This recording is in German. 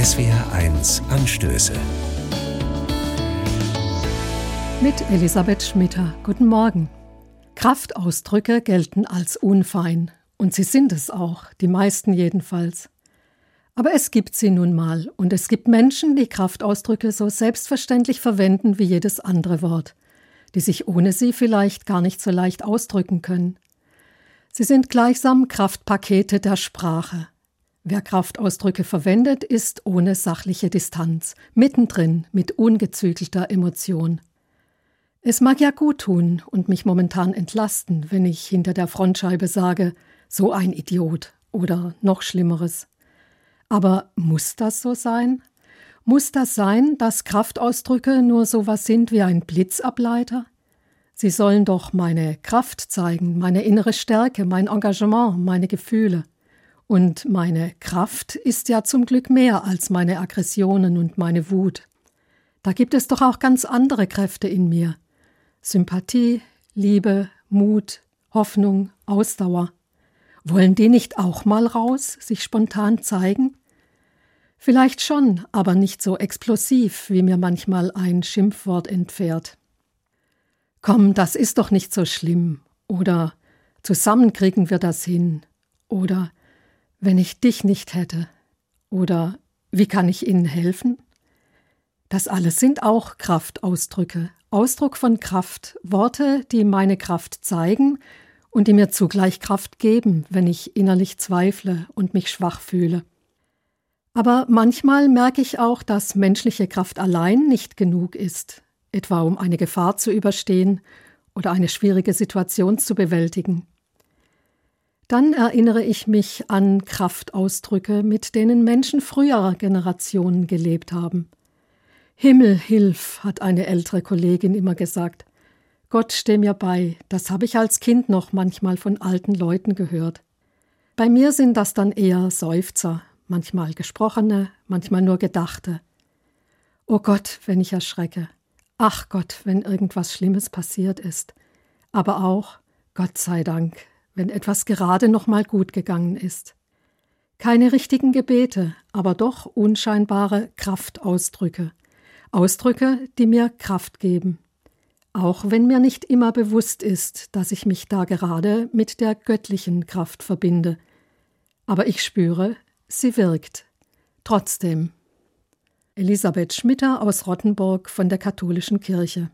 SWR1 Anstöße. Mit Elisabeth Schmitter. Guten Morgen. Kraftausdrücke gelten als unfein. Und sie sind es auch, die meisten jedenfalls. Aber es gibt sie nun mal, und es gibt Menschen, die Kraftausdrücke so selbstverständlich verwenden wie jedes andere Wort, die sich ohne sie vielleicht gar nicht so leicht ausdrücken können. Sie sind gleichsam Kraftpakete der Sprache. Wer Kraftausdrücke verwendet, ist ohne sachliche Distanz, mittendrin mit ungezügelter Emotion. Es mag ja gut tun und mich momentan entlasten, wenn ich hinter der Frontscheibe sage, so ein Idiot oder noch Schlimmeres. Aber muss das so sein? Muss das sein, dass Kraftausdrücke nur so was sind wie ein Blitzableiter? Sie sollen doch meine Kraft zeigen, meine innere Stärke, mein Engagement, meine Gefühle. Und meine Kraft ist ja zum Glück mehr als meine Aggressionen und meine Wut. Da gibt es doch auch ganz andere Kräfte in mir. Sympathie, Liebe, Mut, Hoffnung, Ausdauer. Wollen die nicht auch mal raus, sich spontan zeigen? Vielleicht schon, aber nicht so explosiv, wie mir manchmal ein Schimpfwort entfährt. Komm, das ist doch nicht so schlimm. Oder zusammen kriegen wir das hin. Oder wenn ich dich nicht hätte. Oder wie kann ich Ihnen helfen? Das alles sind auch Kraftausdrücke, Ausdruck von Kraft, Worte, die meine Kraft zeigen und die mir zugleich Kraft geben, wenn ich innerlich zweifle und mich schwach fühle. Aber manchmal merke ich auch, dass menschliche Kraft allein nicht genug ist, etwa um eine Gefahr zu überstehen oder eine schwierige Situation zu bewältigen. Dann erinnere ich mich an Kraftausdrücke, mit denen Menschen früherer Generationen gelebt haben. Himmel, hilf, hat eine ältere Kollegin immer gesagt. Gott steh mir bei, das habe ich als Kind noch manchmal von alten Leuten gehört. Bei mir sind das dann eher Seufzer, manchmal gesprochene, manchmal nur gedachte. O Gott, wenn ich erschrecke. Ach Gott, wenn irgendwas Schlimmes passiert ist, aber auch, Gott sei Dank, wenn etwas gerade noch mal gut gegangen ist. Keine richtigen Gebete, aber doch unscheinbare Kraftausdrücke. Ausdrücke, die mir Kraft geben. Auch wenn mir nicht immer bewusst ist, dass ich mich da gerade mit der göttlichen Kraft verbinde. Aber ich spüre, sie wirkt. Trotzdem. Elisabeth Schmitter aus Rottenburg von der Katholischen Kirche.